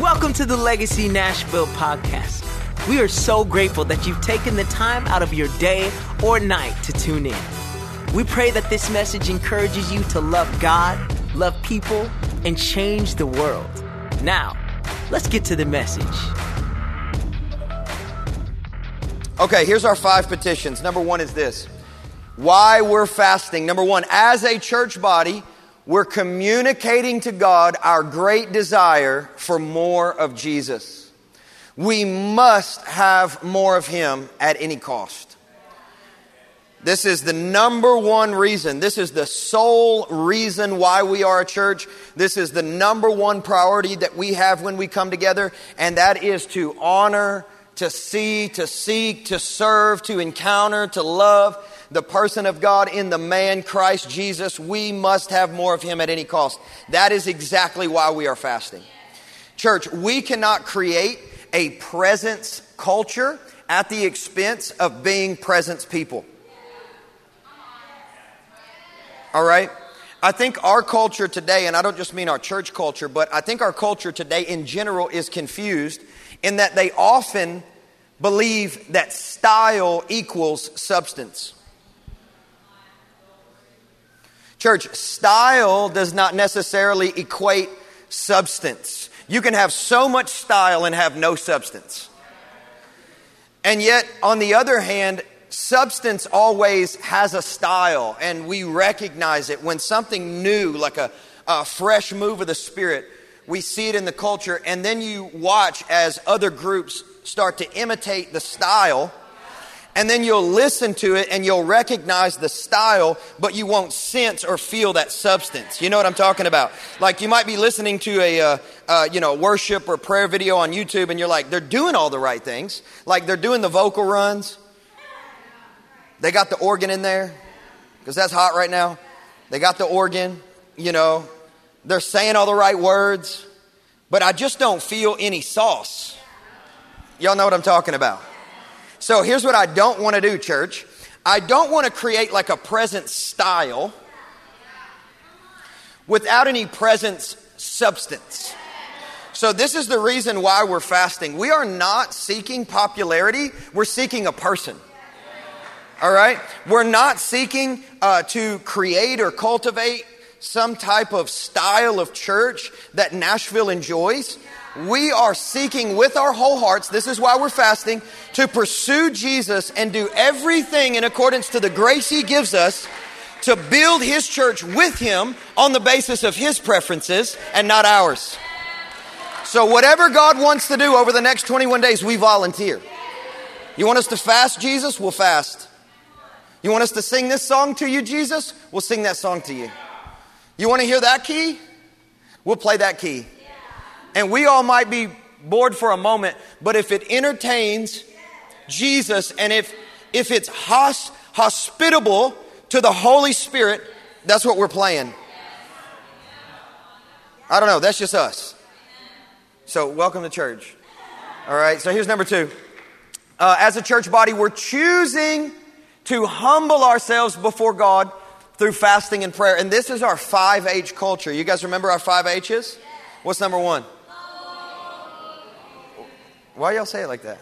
Welcome to the Legacy Nashville podcast. We are so grateful that you've taken the time out of your day or night to tune in. We pray that this message encourages you to love God, love people, and change the world. Now, let's get to the message. Okay, here's our five petitions. Number one is this why we're fasting. Number one, as a church body, we're communicating to God our great desire for more of Jesus. We must have more of Him at any cost. This is the number one reason. This is the sole reason why we are a church. This is the number one priority that we have when we come together, and that is to honor, to see, to seek, to serve, to encounter, to love the person of God in the man Christ Jesus. We must have more of him at any cost. That is exactly why we are fasting. Church, we cannot create a presence culture at the expense of being presence people. All right? I think our culture today, and I don't just mean our church culture, but I think our culture today in general is confused in that they often believe that style equals substance. Church, style does not necessarily equate substance. You can have so much style and have no substance. And yet, on the other hand, substance always has a style, and we recognize it when something new, like a, a fresh move of the Spirit, we see it in the culture, and then you watch as other groups start to imitate the style and then you'll listen to it and you'll recognize the style, but you won't sense or feel that substance. You know what I'm talking about? Like you might be listening to a, uh, uh, you know, worship or prayer video on YouTube, and you're like, they're doing all the right things. Like they're doing the vocal runs. They got the organ in there because that's hot right now. They got the organ. You know, they're saying all the right words, but I just don't feel any sauce. Y'all know what I'm talking about. So here's what I don't want to do, church. I don't want to create like a present style without any presence substance. So, this is the reason why we're fasting. We are not seeking popularity, we're seeking a person. All right? We're not seeking uh, to create or cultivate some type of style of church that Nashville enjoys we are seeking with our whole hearts, this is why we're fasting, to pursue Jesus and do everything in accordance to the grace He gives us to build His church with Him on the basis of His preferences and not ours. So, whatever God wants to do over the next 21 days, we volunteer. You want us to fast, Jesus? We'll fast. You want us to sing this song to you, Jesus? We'll sing that song to you. You want to hear that key? We'll play that key. And we all might be bored for a moment, but if it entertains Jesus and if, if it's hos, hospitable to the Holy Spirit, that's what we're playing. I don't know, that's just us. So, welcome to church. All right, so here's number two. Uh, as a church body, we're choosing to humble ourselves before God through fasting and prayer. And this is our 5H culture. You guys remember our 5 H's? What's number one? Why y'all say it like that?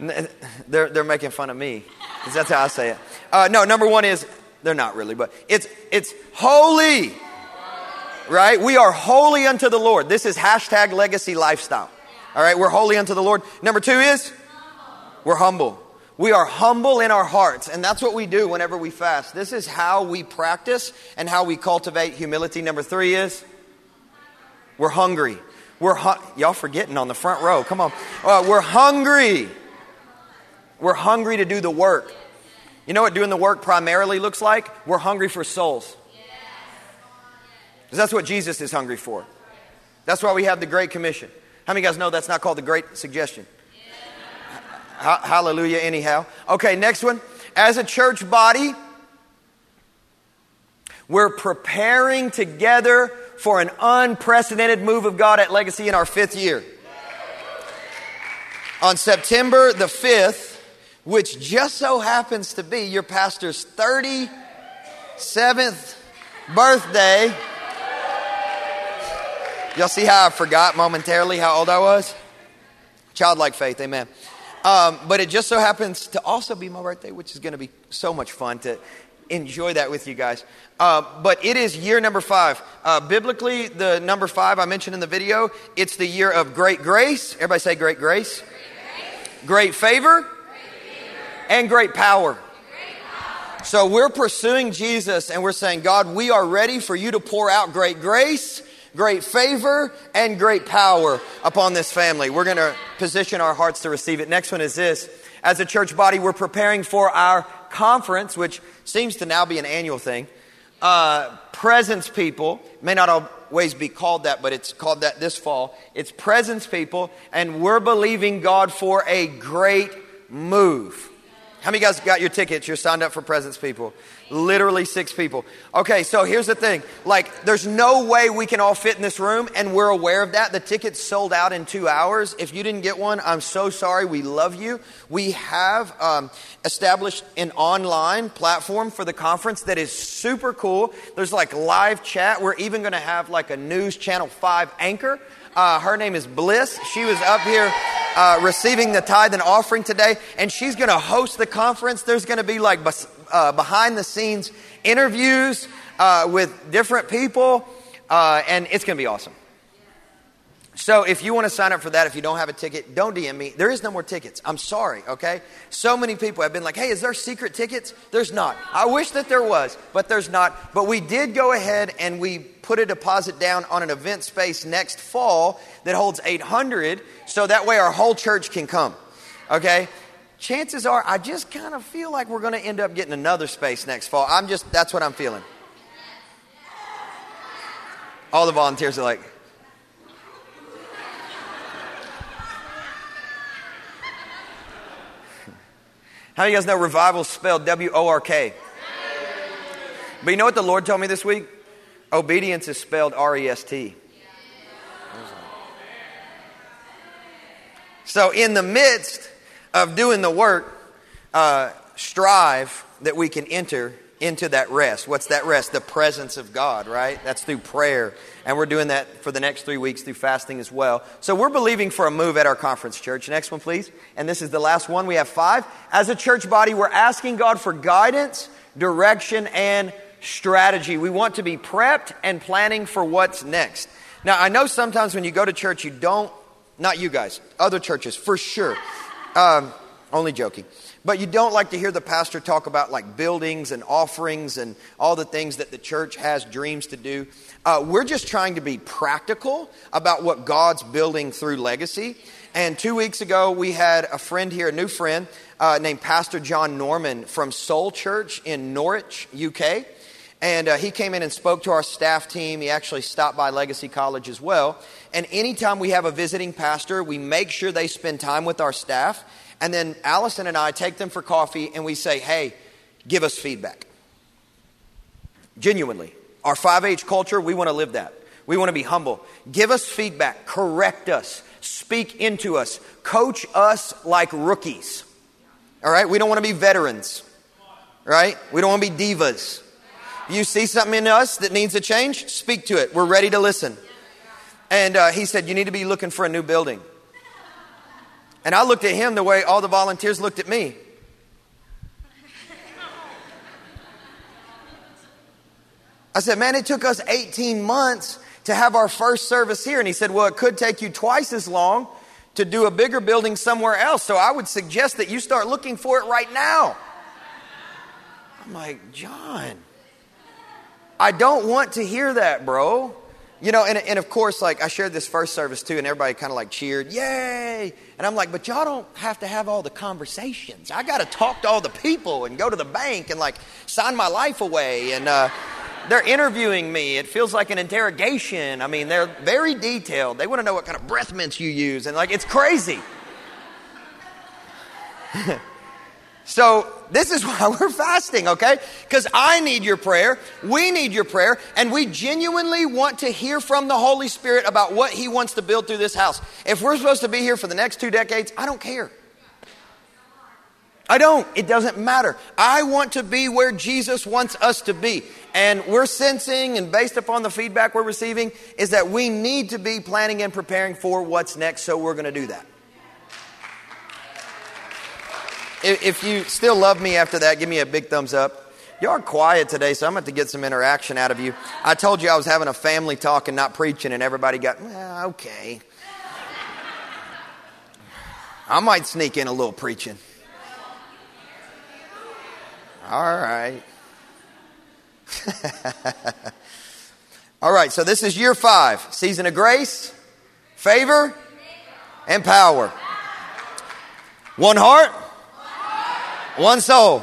they're, they're making fun of me because that's how I say it. Uh, no, number one is they're not really, but it's it's holy, right? We are holy unto the Lord. This is hashtag legacy lifestyle. All right, we're holy unto the Lord. Number two is we're humble. We are humble in our hearts, and that's what we do whenever we fast. This is how we practice and how we cultivate humility. Number three is we're hungry. We're hu- y'all forgetting on the front row. Come on. Uh, we're hungry. We're hungry to do the work. You know what doing the work primarily looks like? We're hungry for souls. Because that's what Jesus is hungry for. That's why we have the Great Commission. How many guys know that's not called the Great Suggestion? Hallelujah, anyhow. Okay, next one. As a church body, we're preparing together for an unprecedented move of God at Legacy in our fifth year. On September the 5th, which just so happens to be your pastor's 37th birthday, Y'all see how I forgot momentarily how old I was? Childlike faith, amen. Um, but it just so happens to also be my birthday, which is going to be so much fun to enjoy that with you guys. Uh, but it is year number five. Uh, biblically, the number five I mentioned in the video, it's the year of great grace. Everybody say great grace. Great, great favor. Great favor. And great power. So we're pursuing Jesus and we're saying, God, we are ready for you to pour out great grace, great favor, and great power upon this family. We're going to position our hearts to receive it. Next one is this. As a church body, we're preparing for our conference, which seems to now be an annual thing. Uh, presence people may not always be called that, but it's called that this fall. It's presence people, and we're believing God for a great move. How many guys got your tickets? You're signed up for Presence People. Literally six people. Okay, so here's the thing. Like, there's no way we can all fit in this room, and we're aware of that. The tickets sold out in two hours. If you didn't get one, I'm so sorry. We love you. We have um, established an online platform for the conference that is super cool. There's like live chat. We're even going to have like a News Channel 5 anchor uh, her name is Bliss. She was up here uh, receiving the tithe and offering today, and she's going to host the conference. There's going to be like uh, behind the scenes interviews uh, with different people, uh, and it's going to be awesome. So if you want to sign up for that, if you don't have a ticket, don't DM me. There is no more tickets. I'm sorry, okay? So many people have been like, hey, is there secret tickets? There's not. I wish that there was, but there's not. But we did go ahead and we put a deposit down on an event space next fall that holds 800, so that way our whole church can come, okay? Chances are, I just kind of feel like we're going to end up getting another space next fall. I'm just, that's what I'm feeling. All the volunteers are like, How do you guys know revival spelled W O R K? But you know what the Lord told me this week? Obedience is spelled R E S T. So, in the midst of doing the work, uh, strive that we can enter into that rest. What's that rest? The presence of God, right? That's through prayer. And we're doing that for the next three weeks through fasting as well. So we're believing for a move at our conference church. Next one, please. And this is the last one. We have five. As a church body, we're asking God for guidance, direction, and strategy. We want to be prepped and planning for what's next. Now, I know sometimes when you go to church, you don't, not you guys, other churches, for sure. Um, only joking. But you don't like to hear the pastor talk about like buildings and offerings and all the things that the church has dreams to do. Uh, we're just trying to be practical about what God's building through legacy. And two weeks ago, we had a friend here, a new friend uh, named Pastor John Norman from Soul Church in Norwich, UK. And uh, he came in and spoke to our staff team. He actually stopped by Legacy College as well. And anytime we have a visiting pastor, we make sure they spend time with our staff and then Allison and I take them for coffee and we say, hey, give us feedback. Genuinely. Our 5 H culture, we want to live that. We want to be humble. Give us feedback, correct us, speak into us, coach us like rookies. All right? We don't want to be veterans. Right? We don't want to be divas. You see something in us that needs a change, speak to it. We're ready to listen. And uh, he said, You need to be looking for a new building. And I looked at him the way all the volunteers looked at me. I said, Man, it took us 18 months to have our first service here. And he said, Well, it could take you twice as long to do a bigger building somewhere else. So I would suggest that you start looking for it right now. I'm like, John, I don't want to hear that, bro. You know, and, and of course, like I shared this first service too, and everybody kind of like cheered, yay! And I'm like, but y'all don't have to have all the conversations. I got to talk to all the people and go to the bank and like sign my life away. And uh, they're interviewing me. It feels like an interrogation. I mean, they're very detailed. They want to know what kind of breath mints you use, and like it's crazy. So, this is why we're fasting, okay? Because I need your prayer, we need your prayer, and we genuinely want to hear from the Holy Spirit about what He wants to build through this house. If we're supposed to be here for the next two decades, I don't care. I don't. It doesn't matter. I want to be where Jesus wants us to be. And we're sensing, and based upon the feedback we're receiving, is that we need to be planning and preparing for what's next, so we're going to do that. If you still love me after that, give me a big thumbs up. Y'all are quiet today, so I'm going to get some interaction out of you. I told you I was having a family talk and not preaching, and everybody got, well, okay. I might sneak in a little preaching. All right. All right, so this is year five season of grace, favor, and power. One heart, one soul.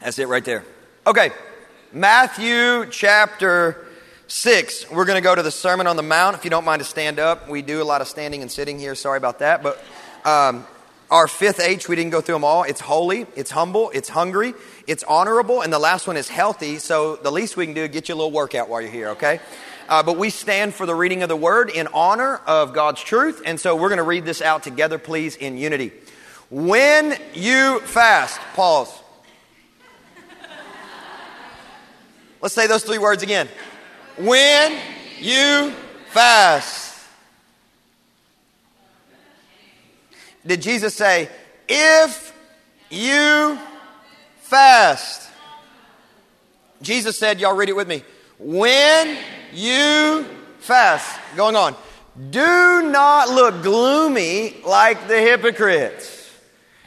That's it right there. Okay, Matthew chapter 6. We're going to go to the Sermon on the Mount. If you don't mind to stand up, we do a lot of standing and sitting here. Sorry about that. But um, our fifth H, we didn't go through them all. It's holy, it's humble, it's hungry, it's honorable, and the last one is healthy. So the least we can do is get you a little workout while you're here, okay? Uh, but we stand for the reading of the word in honor of God's truth. And so we're going to read this out together, please, in unity. When you fast, pause. Let's say those three words again. When you fast. did Jesus say, if you fast? Jesus said, y'all read it with me, when you fast. Going on. Do not look gloomy like the hypocrites,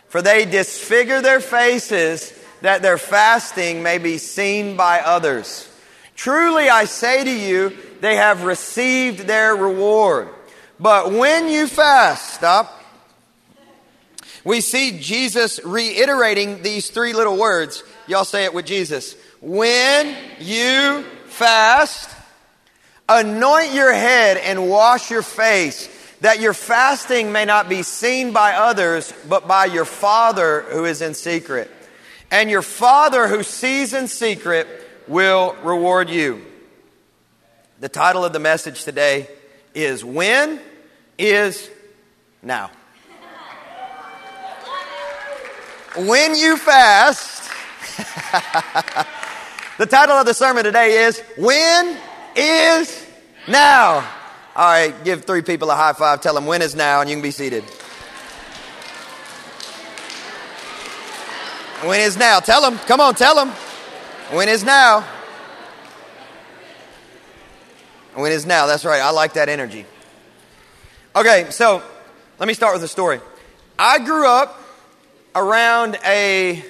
for they disfigure their faces that their fasting may be seen by others. Truly I say to you, they have received their reward. But when you fast, stop we see Jesus reiterating these three little words. Y'all say it with Jesus. When you fast, anoint your head and wash your face, that your fasting may not be seen by others, but by your Father who is in secret. And your Father who sees in secret will reward you. The title of the message today is When is Now. when you fast, the title of the sermon today is When is Now? All right, give three people a high five. Tell them when is now, and you can be seated. When is now? Tell them. Come on, tell them. When is now? When is now? That's right. I like that energy. Okay, so let me start with a story. I grew up around a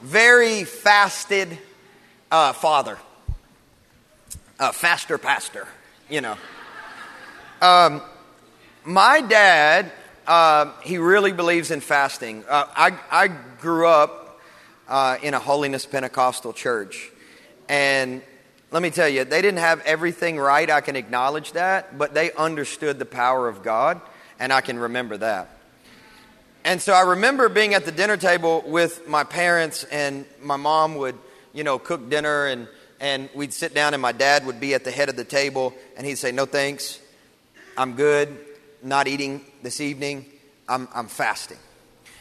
very fasted uh, father, a faster pastor, you know. Um, my dad, uh, he really believes in fasting. Uh, I, I grew up uh, in a holiness Pentecostal church. And let me tell you, they didn't have everything right. I can acknowledge that. But they understood the power of God. And I can remember that. And so I remember being at the dinner table with my parents, and my mom would, you know, cook dinner, and, and we'd sit down, and my dad would be at the head of the table, and he'd say, No thanks, I'm good, not eating this evening, I'm, I'm fasting.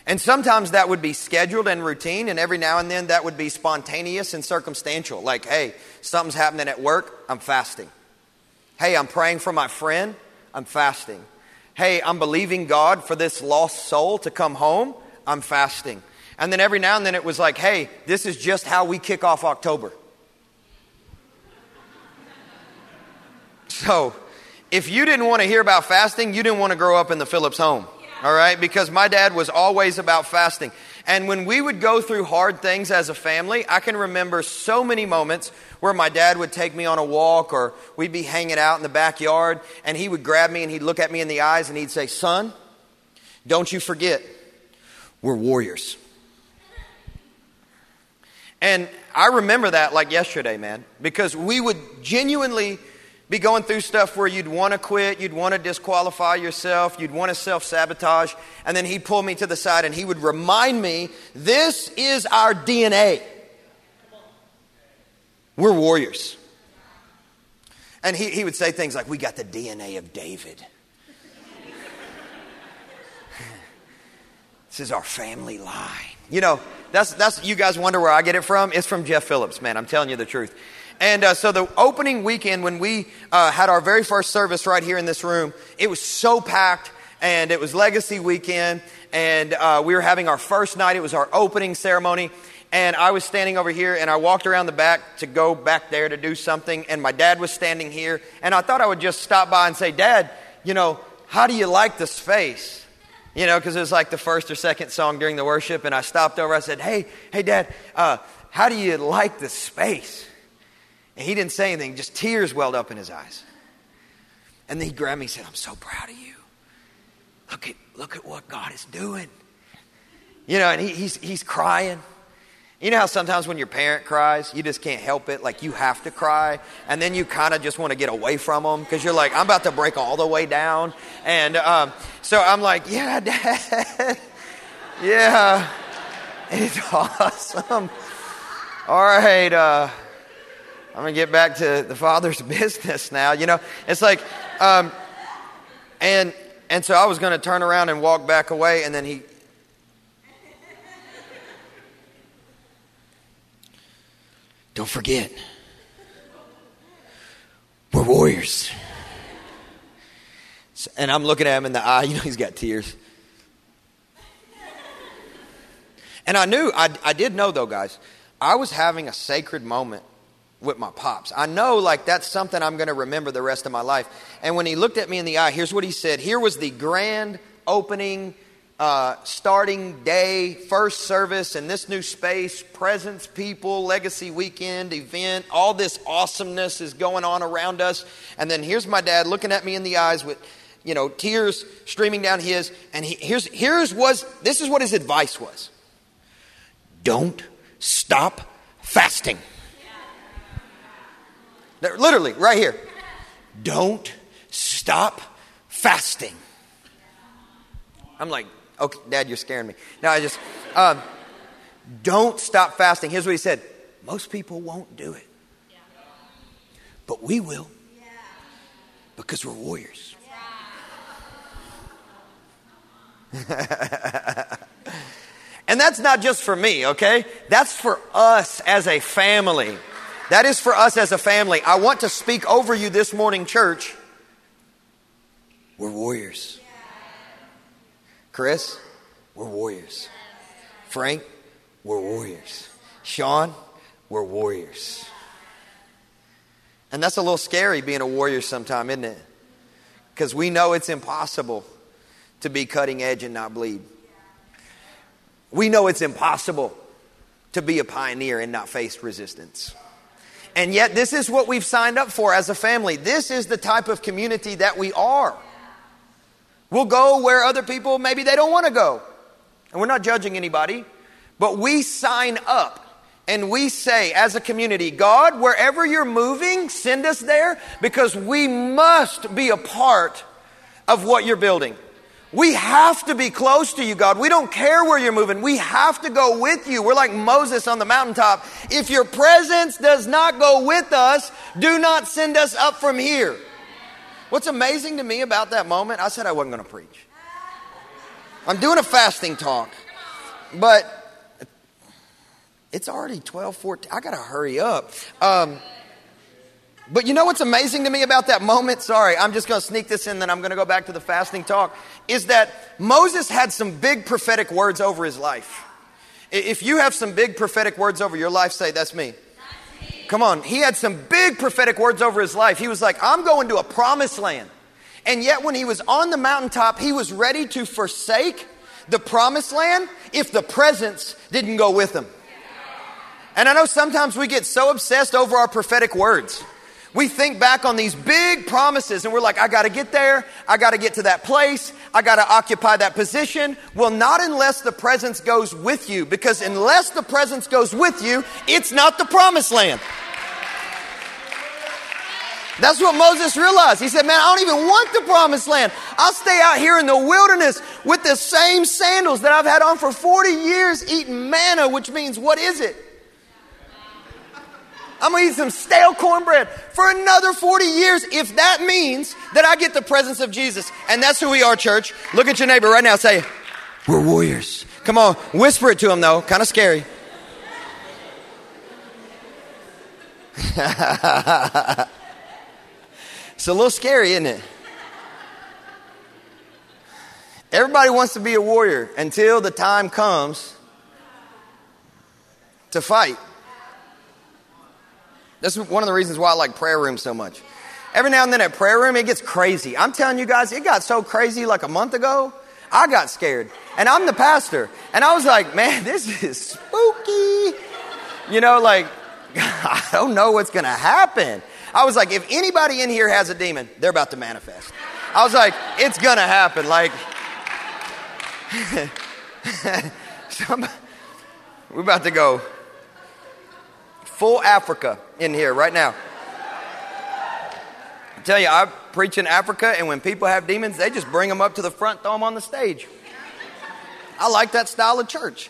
And sometimes that would be scheduled and routine, and every now and then that would be spontaneous and circumstantial. Like, hey, something's happening at work, I'm fasting. Hey, I'm praying for my friend, I'm fasting hey, I'm believing God for this lost soul to come home, I'm fasting. And then every now and then it was like, hey, this is just how we kick off October. So, if you didn't want to hear about fasting, you didn't want to grow up in the Phillips home. All right? Because my dad was always about fasting. And when we would go through hard things as a family, I can remember so many moments where my dad would take me on a walk or we'd be hanging out in the backyard and he would grab me and he'd look at me in the eyes and he'd say, Son, don't you forget, we're warriors. And I remember that like yesterday, man, because we would genuinely be going through stuff where you'd want to quit, you'd want to disqualify yourself, you'd want to self sabotage, and then he'd pull me to the side and he would remind me this is our DNA. We're warriors. And he, he would say things like, We got the DNA of David. This is our family line. You know, that's, that's, you guys wonder where I get it from? It's from Jeff Phillips, man. I'm telling you the truth. And uh, so the opening weekend, when we uh, had our very first service right here in this room, it was so packed, and it was Legacy Weekend, and uh, we were having our first night. It was our opening ceremony, and I was standing over here, and I walked around the back to go back there to do something, and my dad was standing here, and I thought I would just stop by and say, Dad, you know, how do you like the space? You know, because it was like the first or second song during the worship, and I stopped over. I said, Hey, hey, Dad, uh, how do you like the space? And he didn't say anything, just tears welled up in his eyes. And then he grabbed me and said, I'm so proud of you. Look at, look at what God is doing. You know, and he, he's, he's crying. You know how sometimes when your parent cries, you just can't help it, like you have to cry, and then you kind of just want to get away from them because you're like, I'm about to break all the way down. And um, so I'm like, yeah, dad, yeah, it's awesome. All right, uh, I'm to get back to the Father's business now. You know, it's like, um, and, and so I was to turn around and walk back away, and then he, don't forget, we're warriors. And I'm looking at him in the eye. You know, he's got tears. And I knew, I, I did know though, guys, I was having a sacred moment with my pops. I know like that's something I'm going to remember the rest of my life. And when he looked at me in the eye, here's what he said. Here was the grand opening, uh, starting day, first service in this new space, presence, people, legacy weekend, event. All this awesomeness is going on around us. And then here's my dad looking at me in the eyes with, you know, tears streaming down his. And he, here's, here's was, this is what his advice was. Don't stop fasting. Literally, right here. Don't stop fasting. I'm like, okay, Dad, you're scaring me. Now I just, um, don't stop fasting. Here's what he said most people won't do it, but we will because we're warriors. and that's not just for me, okay? That's for us as a family. That is for us as a family. I want to speak over you this morning, church. We're warriors. Chris, we're warriors. Frank, we're warriors. Sean, we're warriors. And that's a little scary being a warrior sometime, isn't it? Because we know it's impossible to be cutting edge and not bleed. We know it's impossible to be a pioneer and not face resistance. And yet, this is what we've signed up for as a family. This is the type of community that we are. We'll go where other people maybe they don't want to go. And we're not judging anybody, but we sign up and we say as a community, God, wherever you're moving, send us there because we must be a part of what you're building. We have to be close to you, God. We don't care where you're moving. We have to go with you. We're like Moses on the mountaintop. If your presence does not go with us, do not send us up from here. What's amazing to me about that moment, I said I wasn't going to preach. I'm doing a fasting talk, but it's already 12, 14. I got to hurry up. Um, but you know what's amazing to me about that moment? Sorry, I'm just going to sneak this in, then I'm going to go back to the fasting talk. Is that Moses had some big prophetic words over his life. If you have some big prophetic words over your life, say, That's me. Come on. He had some big prophetic words over his life. He was like, I'm going to a promised land. And yet, when he was on the mountaintop, he was ready to forsake the promised land if the presence didn't go with him. And I know sometimes we get so obsessed over our prophetic words. We think back on these big promises and we're like, I got to get there. I got to get to that place. I got to occupy that position. Well, not unless the presence goes with you, because unless the presence goes with you, it's not the promised land. That's what Moses realized. He said, Man, I don't even want the promised land. I'll stay out here in the wilderness with the same sandals that I've had on for 40 years eating manna, which means, what is it? I'm going to eat some stale cornbread for another 40 years if that means that I get the presence of Jesus. And that's who we are, church. Look at your neighbor right now. Say, We're warriors. Come on, whisper it to him though. Kind of scary. it's a little scary, isn't it? Everybody wants to be a warrior until the time comes to fight. That's one of the reasons why I like prayer room so much. Every now and then at prayer room, it gets crazy. I'm telling you guys, it got so crazy like a month ago. I got scared. And I'm the pastor. And I was like, man, this is spooky. You know, like, I don't know what's going to happen. I was like, if anybody in here has a demon, they're about to manifest. I was like, it's going to happen. Like, we're about to go full Africa in here right now. I tell you, I preach in Africa, and when people have demons, they just bring them up to the front, throw them on the stage. I like that style of church.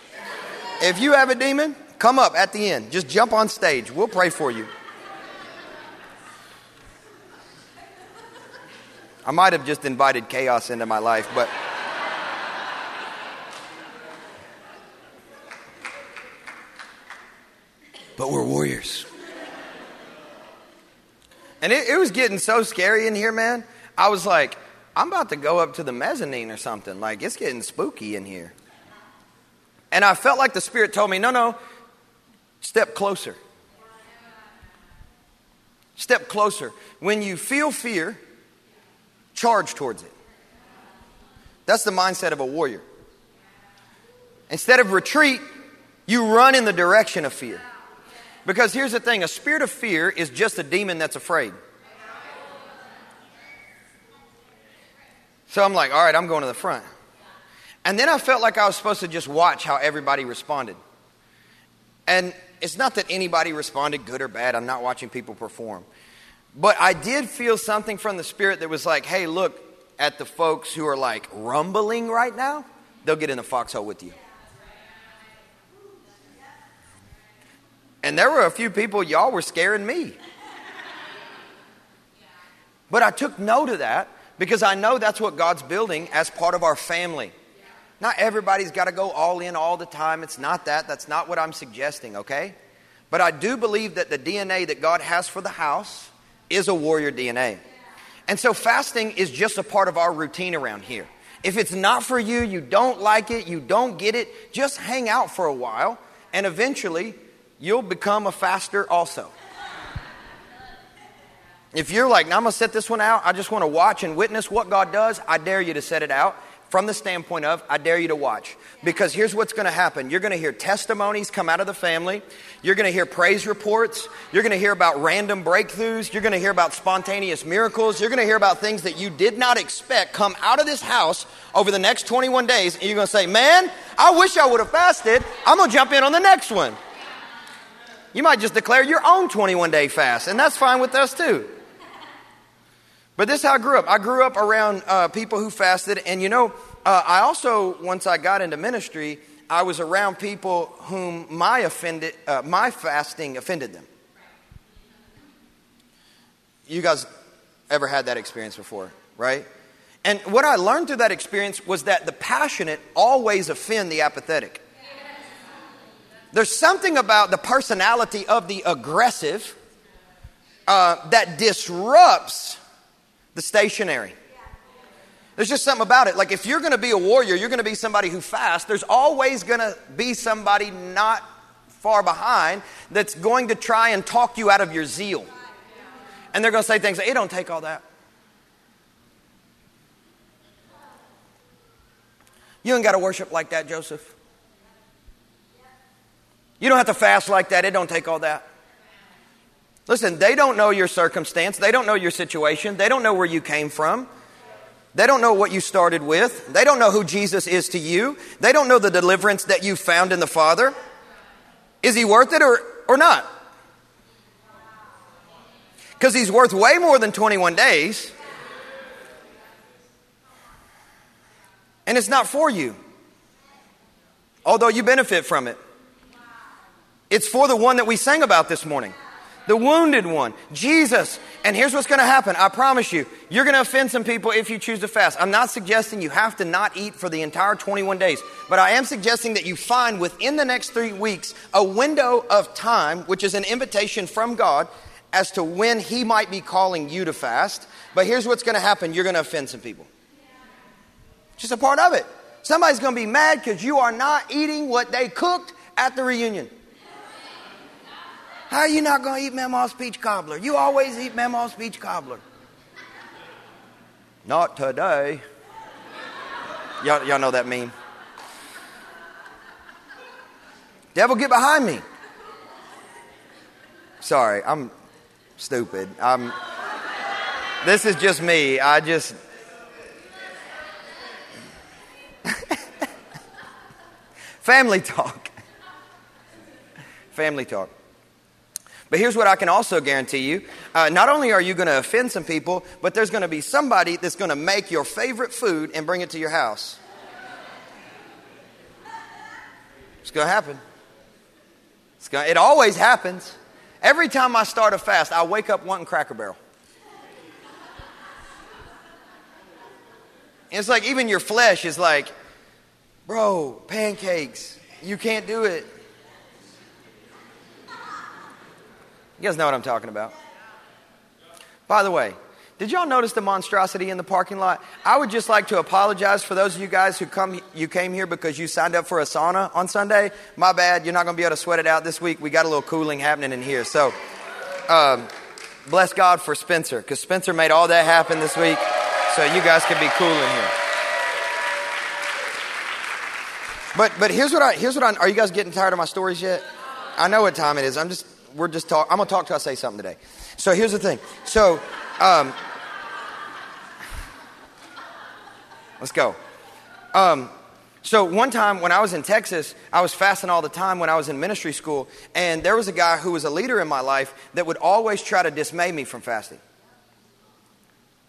If you have a demon, come up at the end. Just jump on stage. We'll pray for you. I might have just invited chaos into my life, but. But we're warriors. And it, it was getting so scary in here, man. I was like, I'm about to go up to the mezzanine or something. Like, it's getting spooky in here. And I felt like the Spirit told me, no, no, step closer. Step closer. When you feel fear, charge towards it. That's the mindset of a warrior. Instead of retreat, you run in the direction of fear. Because here's the thing a spirit of fear is just a demon that's afraid. So I'm like, all right, I'm going to the front. And then I felt like I was supposed to just watch how everybody responded. And it's not that anybody responded good or bad, I'm not watching people perform. But I did feel something from the Spirit that was like, hey, look at the folks who are like rumbling right now, they'll get in the foxhole with you. And there were a few people, y'all were scaring me. But I took note of that because I know that's what God's building as part of our family. Not everybody's got to go all in all the time. It's not that. That's not what I'm suggesting, okay? But I do believe that the DNA that God has for the house is a warrior DNA. And so fasting is just a part of our routine around here. If it's not for you, you don't like it, you don't get it, just hang out for a while, and eventually you'll become a faster also. If you're like, now I'm going to set this one out, I just want to watch and witness what God does, I dare you to set it out from the standpoint of, I dare you to watch. Because here's what's going to happen you're going to hear testimonies come out of the family, you're going to hear praise reports, you're going to hear about random breakthroughs, you're going to hear about spontaneous miracles, you're going to hear about things that you did not expect come out of this house over the next 21 days, and you're going to say, Man, I wish I would have fasted. I'm going to jump in on the next one. You might just declare your own 21 day fast, and that's fine with us too. But this is how I grew up. I grew up around uh, people who fasted, and you know, uh, I also, once I got into ministry, I was around people whom my, offended, uh, my fasting offended them. You guys ever had that experience before, right? And what I learned through that experience was that the passionate always offend the apathetic. There's something about the personality of the aggressive uh, that disrupts the stationary. There's just something about it. Like if you're going to be a warrior, you're going to be somebody who fasts, there's always going to be somebody not far behind that's going to try and talk you out of your zeal. And they're going to say things like, it don't take all that. You ain't got to worship like that, Joseph. You don't have to fast like that. It don't take all that. Listen, they don't know your circumstance. They don't know your situation. They don't know where you came from. They don't know what you started with. They don't know who Jesus is to you. They don't know the deliverance that you found in the Father. Is he worth it or, or not? Because he's worth way more than 21 days. And it's not for you, although you benefit from it. It's for the one that we sang about this morning. the wounded one, Jesus. And here's what's going to happen. I promise you, you're going to offend some people if you choose to fast. I'm not suggesting you have to not eat for the entire 21 days, but I am suggesting that you find within the next three weeks a window of time, which is an invitation from God as to when He might be calling you to fast. But here's what's going to happen you're going to offend some people. Just a part of it. Somebody's going to be mad because you are not eating what they cooked at the reunion. How are you not going to eat Mama's peach cobbler? You always eat Mama's peach cobbler. Not today. Y'all, y'all know that meme. Devil, get behind me. Sorry, I'm stupid. I'm. This is just me. I just. Family talk. Family talk. But here's what I can also guarantee you. Uh, not only are you going to offend some people, but there's going to be somebody that's going to make your favorite food and bring it to your house. It's going to happen. Going it always happens. Every time I start a fast, I wake up wanting Cracker Barrel. it's like even your flesh is like, bro, pancakes. You can't do it. You guys know what I'm talking about. By the way, did y'all notice the monstrosity in the parking lot? I would just like to apologize for those of you guys who come you came here because you signed up for a sauna on Sunday. My bad. You're not going to be able to sweat it out this week. We got a little cooling happening in here. So, um, bless God for Spencer because Spencer made all that happen this week. So you guys can be cool in here. But but here's what I here's what I are you guys getting tired of my stories yet? I know what time it is. I'm just we're just talk. I'm gonna talk till I say something today. So here's the thing. So, um, let's go. Um, so one time when I was in Texas, I was fasting all the time when I was in ministry school, and there was a guy who was a leader in my life that would always try to dismay me from fasting.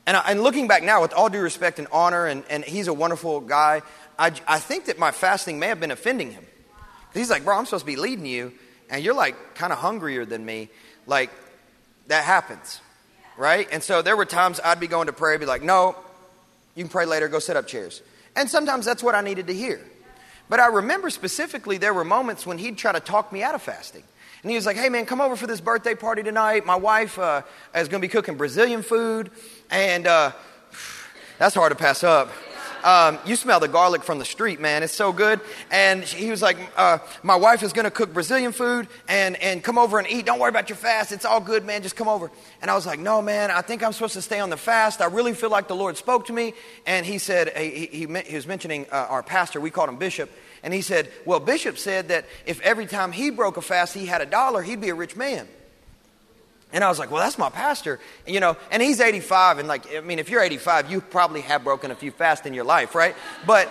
And, I, and looking back now, with all due respect and honor, and, and he's a wonderful guy, I, I think that my fasting may have been offending him. He's like, bro, I'm supposed to be leading you, and you're like kind of hungrier than me, like that happens, right? And so there were times I'd be going to pray, be like, no, you can pray later, go set up chairs. And sometimes that's what I needed to hear. But I remember specifically there were moments when he'd try to talk me out of fasting. And he was like, hey man, come over for this birthday party tonight. My wife uh, is going to be cooking Brazilian food. And uh, that's hard to pass up. Um, you smell the garlic from the street, man. It's so good. And he was like, uh, My wife is going to cook Brazilian food and, and come over and eat. Don't worry about your fast. It's all good, man. Just come over. And I was like, No, man, I think I'm supposed to stay on the fast. I really feel like the Lord spoke to me. And he said, He, he, he was mentioning uh, our pastor. We called him Bishop. And he said, Well, Bishop said that if every time he broke a fast he had a dollar, he'd be a rich man. And I was like, well, that's my pastor. You know, and he's 85. And, like, I mean, if you're 85, you probably have broken a few fasts in your life, right? But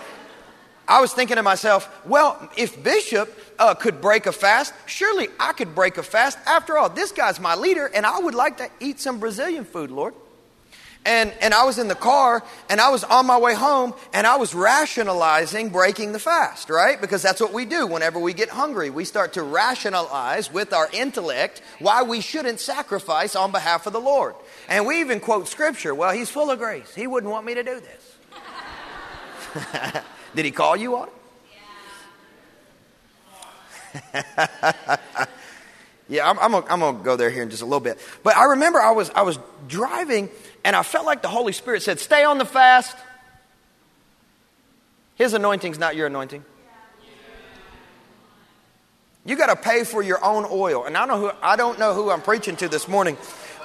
I was thinking to myself, well, if Bishop uh, could break a fast, surely I could break a fast. After all, this guy's my leader, and I would like to eat some Brazilian food, Lord. And, and I was in the car and I was on my way home and I was rationalizing breaking the fast, right? Because that's what we do whenever we get hungry. We start to rationalize with our intellect why we shouldn't sacrifice on behalf of the Lord. And we even quote scripture. Well, he's full of grace. He wouldn't want me to do this. Did he call you on it? I'm, I'm going to go there here in just a little bit. But I remember I was, I was driving and I felt like the Holy Spirit said, Stay on the fast. His anointing's not your anointing. You got to pay for your own oil. And I, know who, I don't know who I'm preaching to this morning,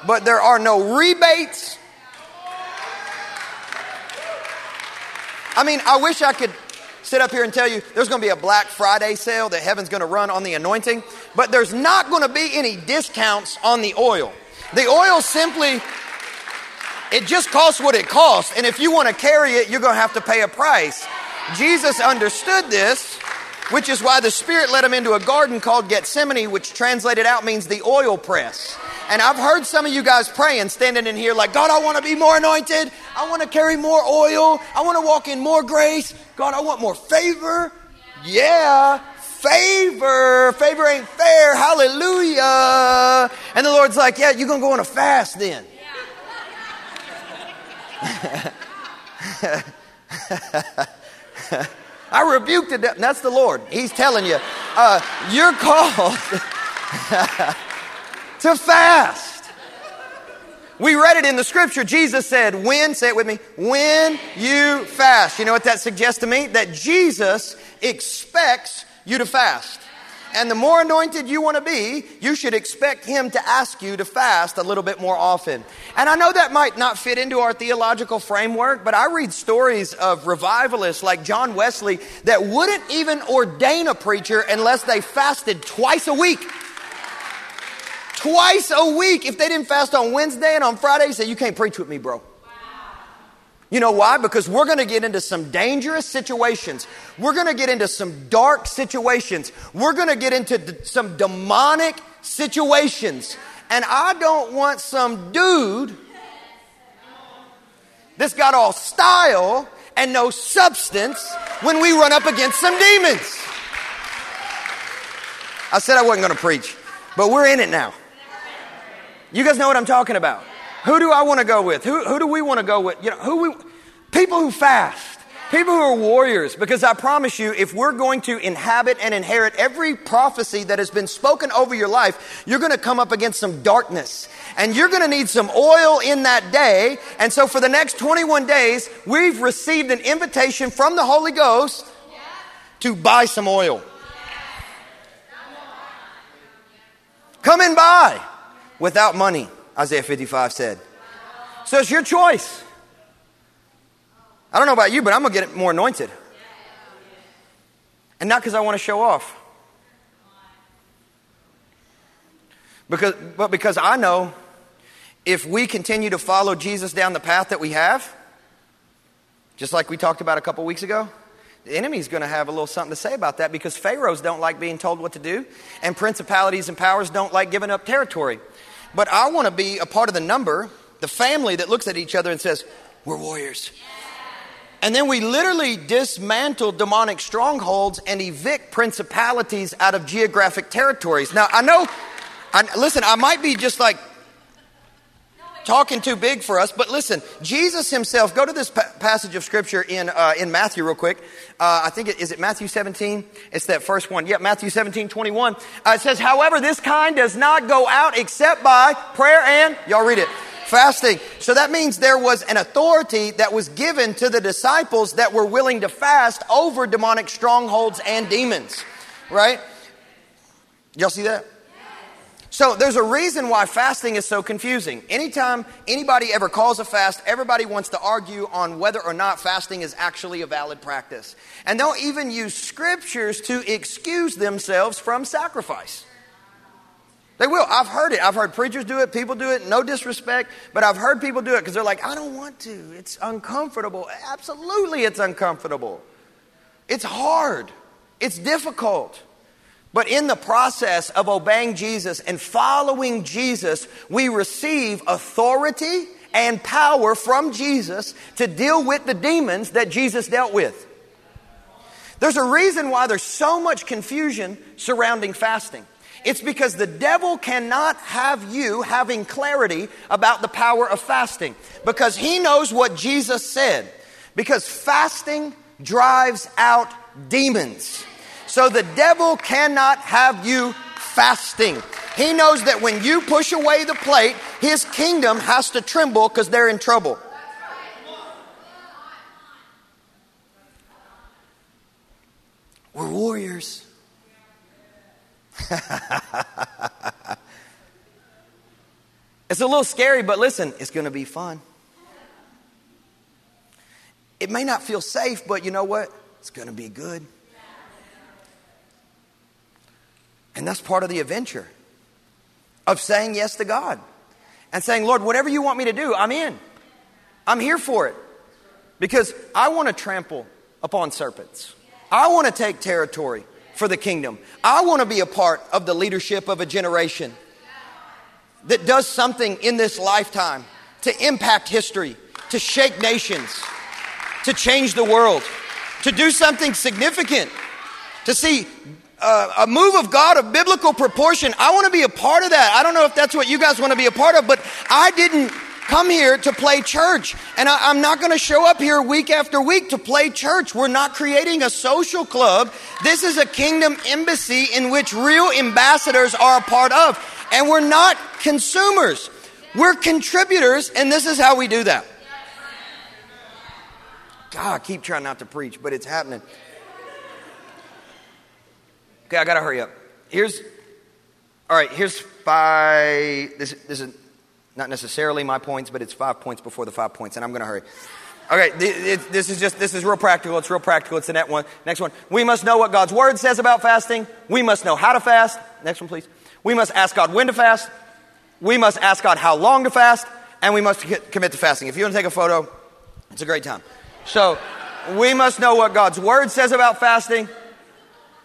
but there are no rebates. I mean, I wish I could sit up here and tell you there's going to be a Black Friday sale that heaven's going to run on the anointing, but there's not going to be any discounts on the oil. The oil simply it just costs what it costs. And if you want to carry it, you're going to have to pay a price. Jesus understood this, which is why the Spirit led him into a garden called Gethsemane, which translated out means the oil press. And I've heard some of you guys praying, standing in here like, God, I want to be more anointed. I want to carry more oil. I want to walk in more grace. God, I want more favor. Yeah, favor. Favor ain't fair. Hallelujah. And the Lord's like, Yeah, you're going to go on a fast then. I rebuked the devil. That's the Lord. He's telling you, uh, you're called to fast. We read it in the scripture. Jesus said, when, say it with me, when you fast. You know what that suggests to me? That Jesus expects you to fast. And the more anointed you want to be, you should expect Him to ask you to fast a little bit more often. And I know that might not fit into our theological framework, but I read stories of revivalists like John Wesley that wouldn't even ordain a preacher unless they fasted twice a week. Twice a week. If they didn't fast on Wednesday and on Friday, he said, You can't preach with me, bro. You know why? Because we're going to get into some dangerous situations. We're going to get into some dark situations. We're going to get into d- some demonic situations. And I don't want some dude that's got all style and no substance when we run up against some demons. I said I wasn't going to preach, but we're in it now. You guys know what I'm talking about. Who do I want to go with? Who, who do we want to go with? You know, who we, people who fast. People who are warriors, because I promise you, if we're going to inhabit and inherit every prophecy that has been spoken over your life, you're going to come up against some darkness. And you're going to need some oil in that day. And so for the next 21 days, we've received an invitation from the Holy Ghost to buy some oil. Come and buy without money, Isaiah 55 said. So it's your choice. I don't know about you, but I'm going to get more anointed. And not because I want to show off. Because, but because I know if we continue to follow Jesus down the path that we have, just like we talked about a couple weeks ago, the enemy's going to have a little something to say about that because pharaohs don't like being told what to do, and principalities and powers don't like giving up territory. But I want to be a part of the number, the family that looks at each other and says, We're warriors. And then we literally dismantle demonic strongholds and evict principalities out of geographic territories. Now, I know, I, listen, I might be just like talking too big for us, but listen, Jesus himself, go to this pa- passage of scripture in, uh, in Matthew real quick. Uh, I think it, is it Matthew 17? It's that first one. Yeah, Matthew 17, 21. Uh, it says, however, this kind does not go out except by prayer and, y'all read it, fasting. So that means there was an authority that was given to the disciples that were willing to fast over demonic strongholds and demons, right? Y'all see that? So there's a reason why fasting is so confusing. Anytime anybody ever calls a fast, everybody wants to argue on whether or not fasting is actually a valid practice. And they'll even use scriptures to excuse themselves from sacrifice. They will. I've heard it. I've heard preachers do it, people do it, no disrespect, but I've heard people do it because they're like, I don't want to. It's uncomfortable. Absolutely, it's uncomfortable. It's hard, it's difficult. But in the process of obeying Jesus and following Jesus, we receive authority and power from Jesus to deal with the demons that Jesus dealt with. There's a reason why there's so much confusion surrounding fasting. It's because the devil cannot have you having clarity about the power of fasting because he knows what Jesus said. Because fasting drives out demons. So the devil cannot have you fasting. He knows that when you push away the plate, his kingdom has to tremble because they're in trouble. We're warriors. it's a little scary, but listen, it's going to be fun. It may not feel safe, but you know what? It's going to be good. And that's part of the adventure of saying yes to God and saying, Lord, whatever you want me to do, I'm in. I'm here for it. Because I want to trample upon serpents. I want to take territory for the kingdom. I want to be a part of the leadership of a generation that does something in this lifetime to impact history, to shake nations, to change the world, to do something significant, to see uh, a move of God of biblical proportion. I want to be a part of that. I don't know if that's what you guys want to be a part of, but I didn't come here to play church. And I, am not going to show up here week after week to play church. We're not creating a social club. This is a kingdom embassy in which real ambassadors are a part of. And we're not consumers, we're contributors, and this is how we do that. God, I keep trying not to preach, but it's happening. Okay, I got to hurry up. Here's, all right, here's five. This, this is not necessarily my points, but it's five points before the five points, and I'm to hurry. Okay, this is just, this is real practical. It's real practical. It's the next one. Next one. We must know what God's word says about fasting. We must know how to fast. Next one, please. We must ask God when to fast. We must ask God how long to fast. And we must commit to fasting. If you want to take a photo, it's a great time. So, we must know what God's word says about fasting.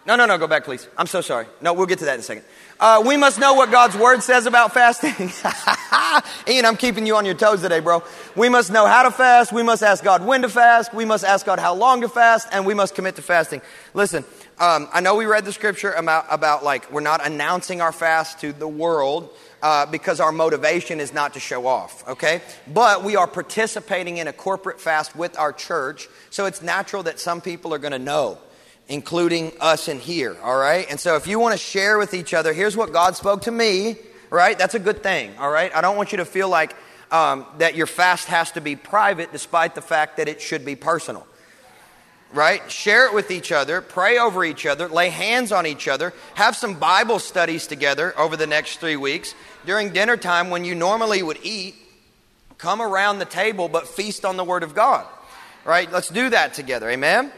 No, no, no, go back, please. I'm so sorry. No, we'll get to that in a second. Uh, we must know what God's word says about fasting. Ian, I'm keeping you on your toes today, bro. We must know how to fast. We must ask God when to fast. We must ask God how long to fast. And we must commit to fasting. Listen, um, I know we read the scripture about, about like we're not announcing our fast to the world. Uh, because our motivation is not to show off, okay? But we are participating in a corporate fast with our church, so it's natural that some people are going to know including us in here, all right? And so if you want to share with each other, here's what God spoke to me, right? That's a good thing, all right? I don't want you to feel like um, that your fast has to be private despite the fact that it should be personal. Right? Share it with each other, pray over each other, lay hands on each other, have some Bible studies together over the next three weeks. During dinner time, when you normally would eat, come around the table but feast on the Word of God. Right? Let's do that together. Amen?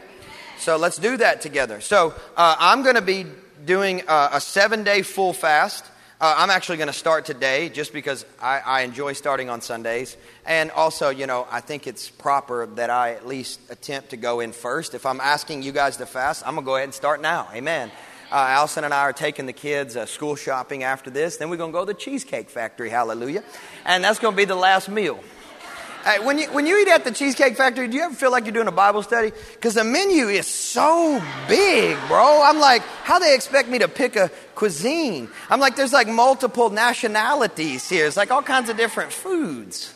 So let's do that together. So uh, I'm going to be doing uh, a seven day full fast. Uh, I'm actually going to start today just because I, I, enjoy starting on Sundays. And also, you know, I think it's proper that I at least attempt to go in first. If I'm asking you guys to fast, I'm going to go ahead and start now. Amen. Uh, Allison and I are taking the kids uh, school shopping after this. Then we're going to go to the Cheesecake Factory. Hallelujah. And that's going to be the last meal. Hey, when, you, when you eat at the Cheesecake Factory, do you ever feel like you're doing a Bible study? Because the menu is so big, bro. I'm like, how they expect me to pick a cuisine? I'm like, there's like multiple nationalities here. It's like all kinds of different foods.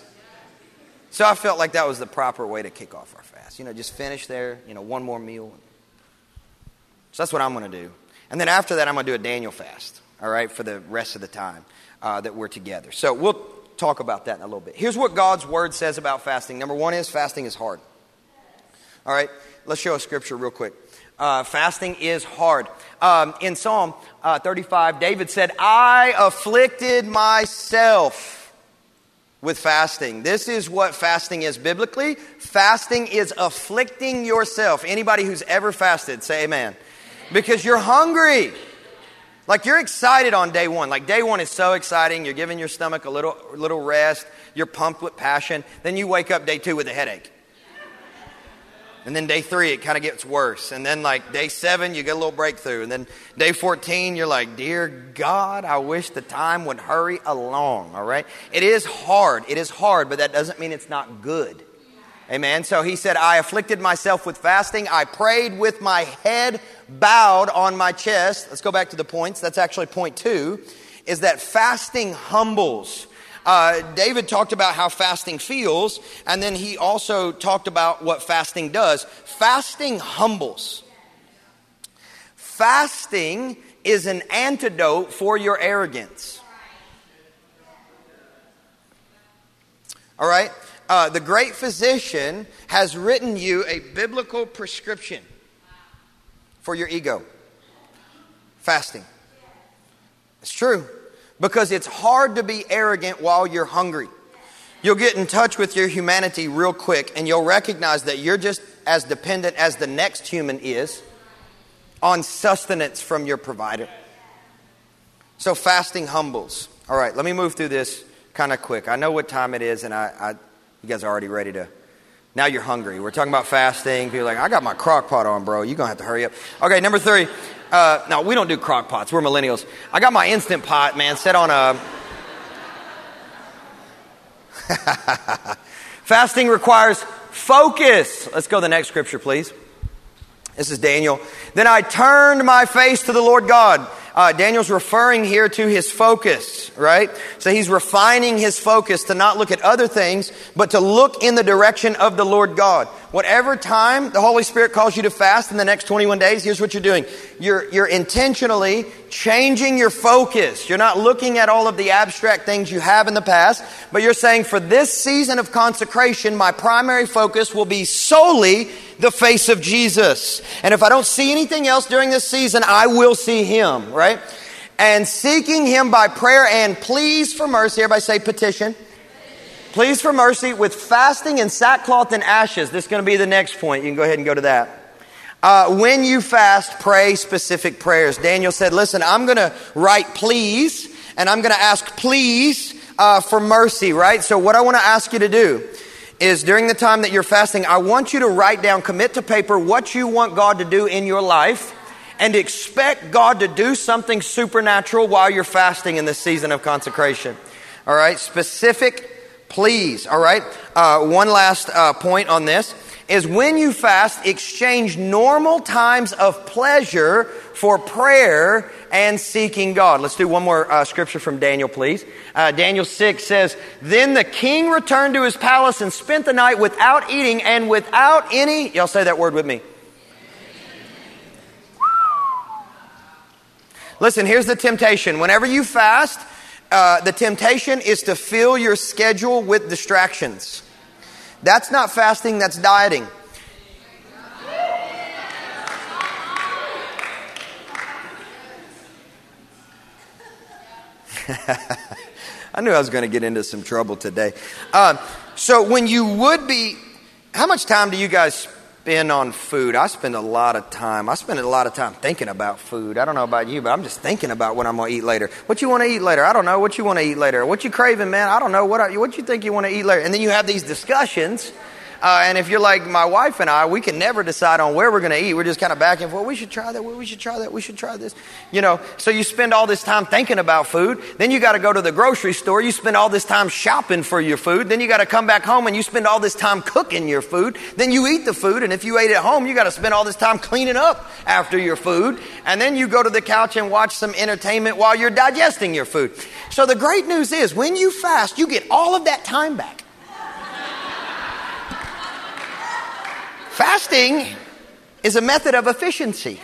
So I felt like that was the proper way to kick off our fast. You know, just finish there, you know, one more meal. So that's what I'm going to do. And then after that, I'm going to do a Daniel fast, all right, for the rest of the time uh, that we're together. So we'll talk about that in a little bit. Here's what God's word says about fasting. Number one is fasting is hard. All right, let's show a scripture real quick. Uh, fasting is hard. Um, in Psalm uh, 35, David said, I afflicted myself with fasting. This is what fasting is biblically. Fasting is afflicting yourself. Anybody who's ever fasted, say amen. Because you're hungry. Like you're excited on day one. Like day one is so exciting. You're giving your stomach a little, little rest. You're pumped with passion. Then you wake up day two with a headache. And then day three, it kind of gets worse. And then like day seven, you get a little breakthrough. And then day 14, you're like, Dear God, I wish the time would hurry along. All right. It is hard. It is hard, but that doesn't mean it's not good. Amen. So he said, I afflicted myself with fasting. I prayed with my head bowed on my chest. Let's go back to the points. That's actually point two, is that fasting humbles. Uh, David talked about how fasting feels, and then he also talked about what fasting does. Fasting humbles. Fasting is an antidote for your arrogance. All right? Uh, the great physician has written you a biblical prescription for your ego fasting. It's true because it's hard to be arrogant while you're hungry. You'll get in touch with your humanity real quick and you'll recognize that you're just as dependent as the next human is on sustenance from your provider. So fasting humbles. All right, let me move through this kind of quick. I know what time it is, and I, I, you guys are already ready to. Now you're hungry. We're talking about fasting. People are like, I got my crock pot on, bro. You're going to have to hurry up. Okay, number three. Uh, we don't do crock pots. We're millennials. I got my instant pot, man, set on a. fasting requires focus. Let's go to the next scripture, please. This is Daniel. Then I turned my face to the Lord God. Uh, Daniel's referring here to his focus, right? So he's refining his focus to not look at other things, but to look in the direction of the Lord God. Whatever time the Holy Spirit calls you to fast in the next 21 days, here's what you're doing. You're, you're intentionally changing your focus. You're not looking at all of the abstract things you have in the past, but you're saying, for this season of consecration, my primary focus will be solely the face of Jesus. And if I don't see anything else during this season, I will see Him, right? And seeking Him by prayer and pleas for mercy. Everybody say petition. Pleas for mercy with fasting and sackcloth and ashes. This is going to be the next point. You can go ahead and go to that. Uh, when you fast, pray specific prayers. Daniel said, Listen, I'm going to write pleas, and I'm going to ask pleas uh, for mercy, right? So, what I want to ask you to do is during the time that you're fasting, I want you to write down, commit to paper what you want God to do in your life and expect God to do something supernatural while you're fasting in this season of consecration. All right, specific, please. All right, uh, one last uh, point on this is when you fast, exchange normal times of pleasure for prayer and seeking God. Let's do one more uh, scripture from Daniel, please. Uh, Daniel 6 says, Then the king returned to his palace and spent the night without eating and without any, y'all say that word with me. Listen, here's the temptation. Whenever you fast, uh, the temptation is to fill your schedule with distractions. That's not fasting, that's dieting. I knew I was going to get into some trouble today. Uh, so, when you would be, how much time do you guys spend on food? I spend a lot of time. I spend a lot of time thinking about food. I don't know about you, but I'm just thinking about what I'm going to eat later. What you want to eat later? I don't know. What you want to eat later? What you craving, man? I don't know. What, you what you think you want to eat later? And then you have these discussions uh, and if you're like my wife and I, we can never decide on where we're going to eat. We're just kind of back and forth. We should try that. We should try that. We should try this. You know, so you spend all this time thinking about food. Then you got to go to the grocery store. You spend all this time shopping for your food. Then you got to come back home and you spend all this time cooking your food. Then you eat the food. And if you ate at home, you got to spend all this time cleaning up after your food. And then you go to the couch and watch some entertainment while you're digesting your food. So the great news is when you fast, you get all of that time back. Fasting is a method of efficiency.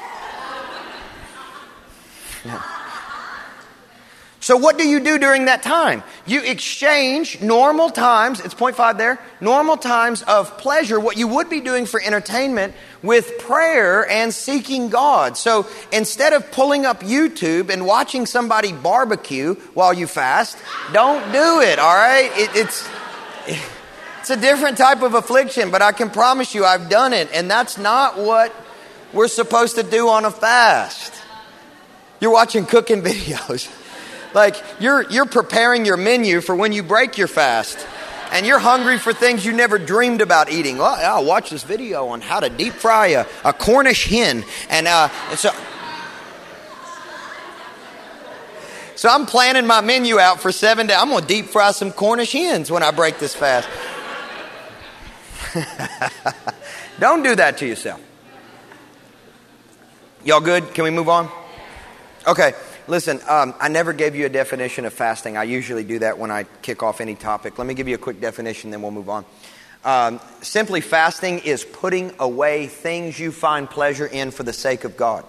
Yeah. So, what do you do during that time? You exchange normal times, it's point five there, normal times of pleasure, what you would be doing for entertainment, with prayer and seeking God. So, instead of pulling up YouTube and watching somebody barbecue while you fast, don't do it, all right? It, it's. It, it's a different type of affliction, but I can promise you I've done it, and that's not what we're supposed to do on a fast. You're watching cooking videos. Like you're you're preparing your menu for when you break your fast. And you're hungry for things you never dreamed about eating. Well, I'll watch this video on how to deep fry a, a Cornish hen. And, uh, and so So I'm planning my menu out for seven days. I'm going to deep fry some Cornish hens when I break this fast. Don't do that to yourself. Y'all good? Can we move on? Okay, listen, um, I never gave you a definition of fasting. I usually do that when I kick off any topic. Let me give you a quick definition, then we'll move on. Um, simply, fasting is putting away things you find pleasure in for the sake of God.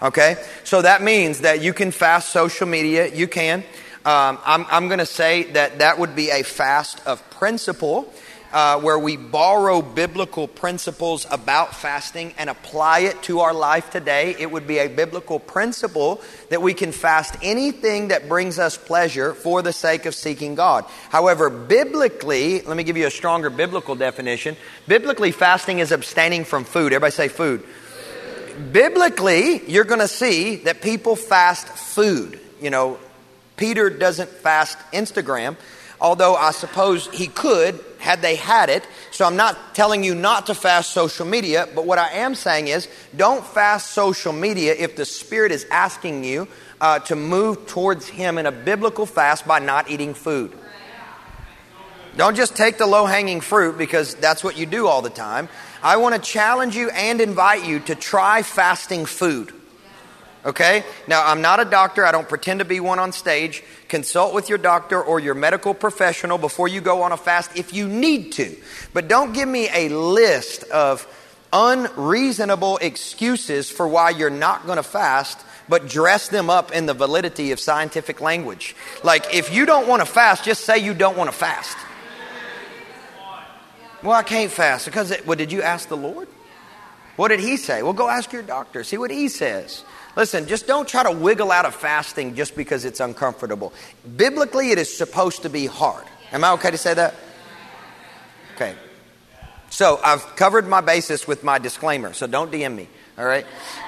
Okay? So that means that you can fast social media. You can. Um, I'm, I'm going to say that that would be a fast of principle uh, where we borrow biblical principles about fasting and apply it to our life today. It would be a biblical principle that we can fast anything that brings us pleasure for the sake of seeking God. However, biblically, let me give you a stronger biblical definition. Biblically, fasting is abstaining from food. Everybody say food. Biblically, you're going to see that people fast food. You know, Peter doesn't fast Instagram although I suppose he could had they had it. So I'm not telling you not to fast social media, but what I am saying is don't fast social media if the Spirit is asking you uh, to move towards Him in a biblical fast by not eating food. Don't just take the low hanging fruit because that's what you do all the time. I want to challenge you and invite you to try fasting food. Okay? Now, I'm not a doctor. I don't pretend to be one on stage. Consult with your doctor or your medical professional before you go on a fast if you need to. But don't give me a list of unreasonable excuses for why you're not going to fast but dress them up in the validity of scientific language. Like, if you don't want to fast, just say you don't want to fast. Well, I can't fast because, it, well, did you ask the Lord? What did He say? Well, go ask your doctor, see what He says. Listen, just don't try to wiggle out of fasting just because it's uncomfortable. Biblically, it is supposed to be hard. Am I okay to say that? Okay. So I've covered my basis with my disclaimer, so don't DM me. All right?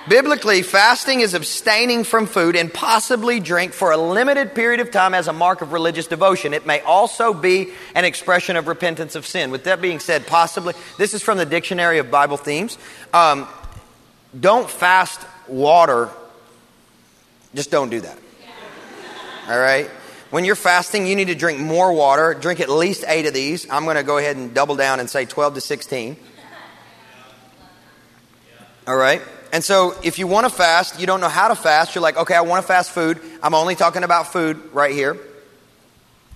Biblically, fasting is abstaining from food and possibly drink for a limited period of time as a mark of religious devotion. It may also be an expression of repentance of sin. With that being said, possibly, this is from the Dictionary of Bible Themes. Um, don't fast water, just don't do that. All right? When you're fasting, you need to drink more water. Drink at least eight of these. I'm going to go ahead and double down and say 12 to 16. All right? And so if you want to fast, you don't know how to fast, you're like, okay, I want to fast food. I'm only talking about food right here.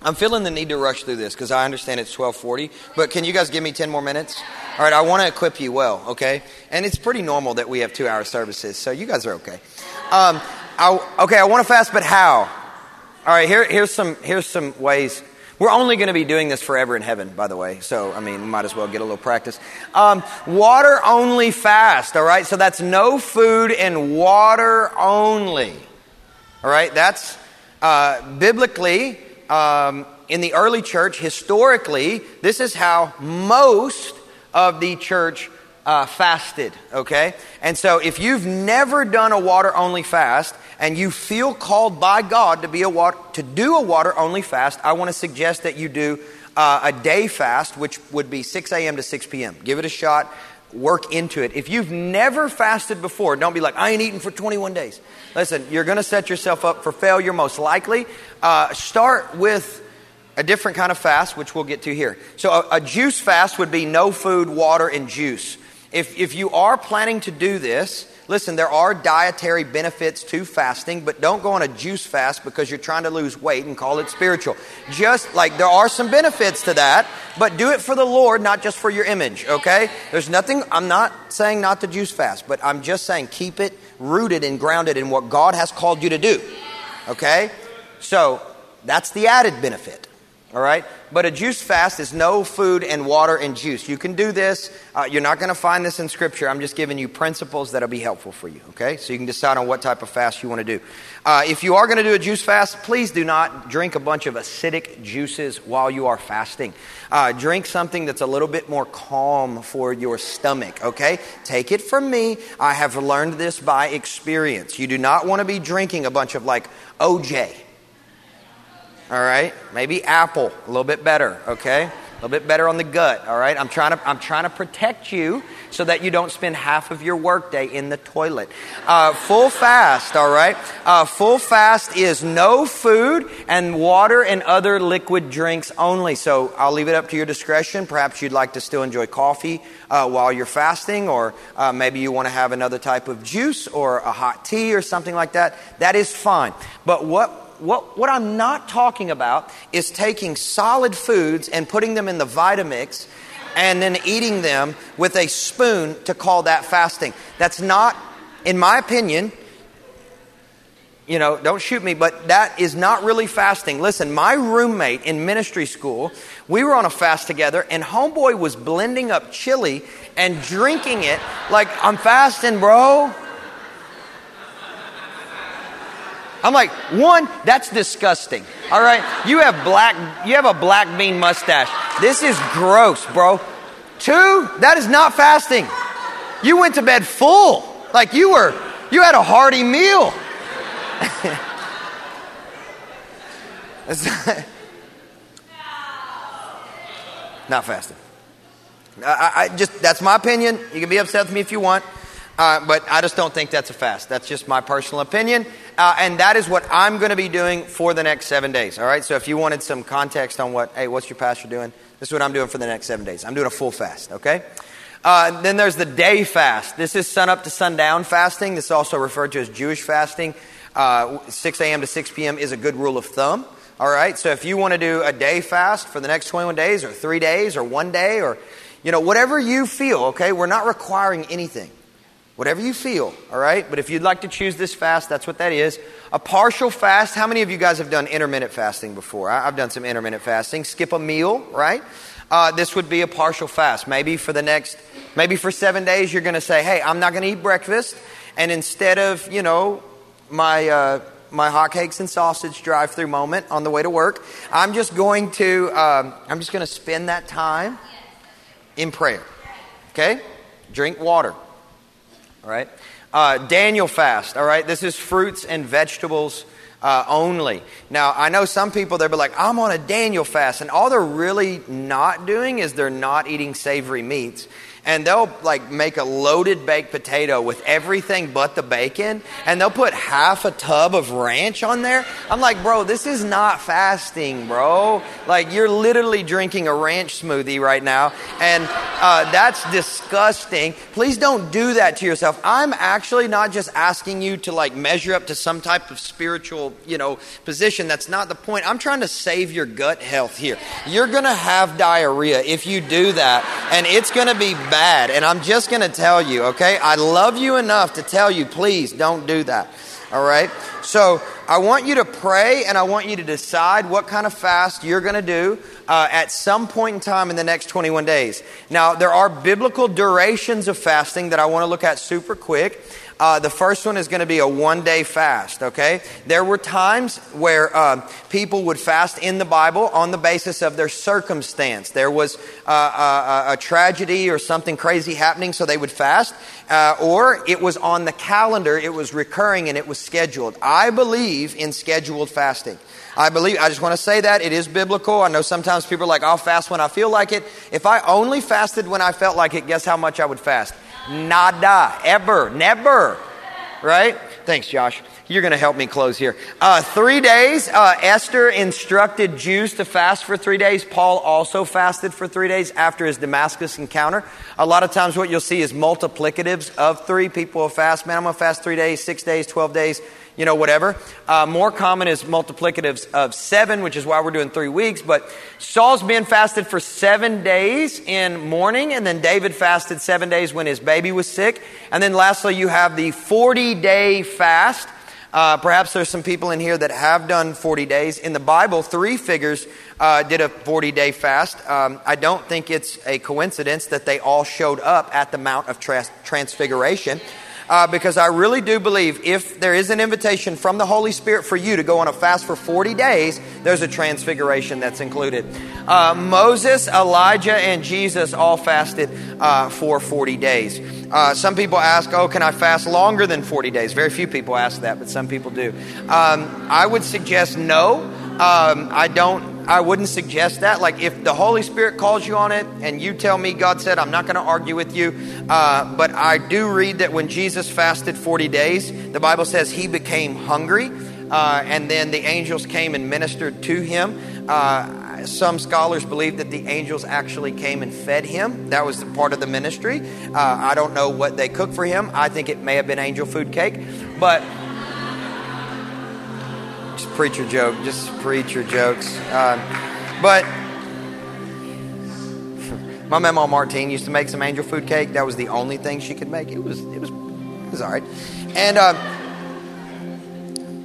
I'm feeling the need to rush through this because I understand it's 1240, but can you guys give me 10 more minutes? All right, I want to equip you well, okay? And it's pretty normal that we have two hour services, so you guys are okay. Um, I, okay, I want to fast, but how? All right, here, here's, some, here's some ways we're only going to be doing this forever in heaven, by the way. So, I mean, we might as well get a little practice. Um, water only fast, all right? So that's no food and water only. All right? That's uh, biblically, um, in the early church, historically, this is how most of the church uh, fasted, okay? And so if you've never done a water only fast and you feel called by God to be a water, to do a water only fast, I want to suggest that you do uh, a day fast, which would be 6 a.m. to 6 p.m. Give it a shot. Work into it. If you've never fasted before, don't be like, I ain't eating for 21 days. Listen, you're going to set yourself up for failure most likely. Uh, start with a different kind of fast, which we'll get to here. So, a, a juice fast would be no food, water, and juice. If, if you are planning to do this, listen, there are dietary benefits to fasting, but don't go on a juice fast because you're trying to lose weight and call it spiritual. Just like there are some benefits to that, but do it for the Lord, not just for your image, okay? There's nothing, I'm not saying not to juice fast, but I'm just saying keep it rooted and grounded in what God has called you to do, okay? So that's the added benefit. All right? But a juice fast is no food and water and juice. You can do this. Uh, you're not going to find this in Scripture. I'm just giving you principles that'll be helpful for you. Okay? So you can decide on what type of fast you want to do. Uh, if you are going to do a juice fast, please do not drink a bunch of acidic juices while you are fasting. Uh, drink something that's a little bit more calm for your stomach. Okay? Take it from me. I have learned this by experience. You do not want to be drinking a bunch of like OJ all right? Maybe apple, a little bit better, okay? A little bit better on the gut, all right? I'm trying to, I'm trying to protect you so that you don't spend half of your workday in the toilet. Uh, full fast, all right? Uh, full fast is no food and water and other liquid drinks only. So I'll leave it up to your discretion. Perhaps you'd like to still enjoy coffee uh, while you're fasting, or uh, maybe you want to have another type of juice or a hot tea or something like that. That is fine. But what what, what I'm not talking about is taking solid foods and putting them in the Vitamix and then eating them with a spoon to call that fasting. That's not, in my opinion, you know, don't shoot me, but that is not really fasting. Listen, my roommate in ministry school, we were on a fast together, and Homeboy was blending up chili and drinking it like, I'm fasting, bro. I'm like, one, that's disgusting. All right, you have black, you have a black bean mustache. This is gross, bro. Two, that is not fasting. You went to bed full, like you were, you had a hearty meal. not fasting. I, I, just that's my opinion. You can be upset with me if you want, uh, but I just don't think that's a fast. That's just my personal opinion Uh, and that is what I'm going to be doing for the next seven days. All right. So if you wanted some context on what, hey, what's your pastor doing? This is what I'm doing for the next seven days. I'm doing a full fast. Okay. Uh, then there's the day fast. This is sun up to sundown fasting. This is also referred to as Jewish fasting. Uh, 6 a.m. to 6 p.m. is a good rule of thumb. All right. So if you want to do a day fast for the next 21 days, or three days, or one day, or you know whatever you feel. Okay. We're not requiring anything. Whatever you feel, all right? But if you'd like to choose this fast, that's what that is. A partial fast. How many of you guys have done intermittent fasting before? I've done some intermittent fasting. Skip a meal, right? Uh, this would be a partial fast. Maybe for the next, maybe for seven days, you're going to say, hey, I'm not going to eat breakfast. And instead of, you know, my, uh, my hotcakes and sausage drive through moment on the way to work, I'm just going to, um, I'm just going to spend that time in prayer. Okay? Drink water. All right? Uh, Daniel fast, all right? This is fruits and vegetables uh, only. Now, I know some people, they'll be like, I'm on a Daniel fast. And all they're really not doing is they're not eating savory meats and they'll like make a loaded baked potato with everything but the bacon and they'll put half a tub of ranch on there. I'm like, bro, this is not fasting, bro. Like you're literally drinking a ranch smoothie right now and uh, that's disgusting. Please don't do that to yourself. I'm actually not just asking you to like measure up to some type of spiritual, you know, position. That's not the point. I'm trying to save your gut health here. You're going to have diarrhea if you do that and it's going to be bad bad. And I'm just going to tell you, okay? I love you enough to tell you, please don't do that. All right? So I want you to pray and I want you to decide what kind of fast you're going to do uh, at some point in time in the next 21 days. Now, there are biblical durations of fasting that I want to look at super quick. Uh, the first one is going to be a one day fast, okay? There were times where uh, people would fast in the Bible on the basis of their circumstance. There was uh, a, uh, uh, a, tragedy or something crazy happening, so they would fast. Uh, or it was on the calendar, it was recurring and it was scheduled. I believe in scheduled fasting. I believe, I just want to say that it is biblical. I know sometimes people are like, I'll fast when I feel like it. If I only fasted when I felt like it, guess how much I would fast? Nada. Ever. Never. Right? Thanks, Josh. You're going to help me close here. Uh, three days. Uh, Esther instructed Jews to fast for three days. Paul also fasted for three days after his Damascus encounter. A lot of times, what you'll see is multiplicatives of three. People will fast. Man, I'm going to fast three days, six days, 12 days you know, whatever. Uh, more common is multiplicatives of seven, which is why we're doing three weeks. But Saul's been fasted for seven days in mourning, and then David fasted seven days when his baby was sick. And then lastly, you have the 40 day fast. Uh, perhaps there's some people in here that have done 40 days. In the Bible, three figures uh, did a 40 day fast. Um, I don't think it's a coincidence that they all showed up at the Mount of Transfiguration uh, because I really do believe if there is an invitation from the Holy Spirit for you to go on a fast for 40 days, there's a transfiguration that's included. Uh, Moses, Elijah, and Jesus all fasted uh, for 40 days. Uh, some people ask, oh, can I fast longer than 40 days? Very few people ask that, but some people do. Um, I would suggest no. Um, I don't I wouldn't suggest that. Like, if the Holy Spirit calls you on it and you tell me God said, I'm not going to argue with you. Uh, but I do read that when Jesus fasted 40 days, the Bible says he became hungry. Uh, and then the angels came and ministered to him. Uh, some scholars believe that the angels actually came and fed him. That was part of the ministry. Uh, I don't know what they cooked for him. I think it may have been angel food cake. But preacher joke, just preacher jokes. Uh, but my mama Martine used to make some angel food cake. That was the only thing she could make. It was it was it was all right. And uh,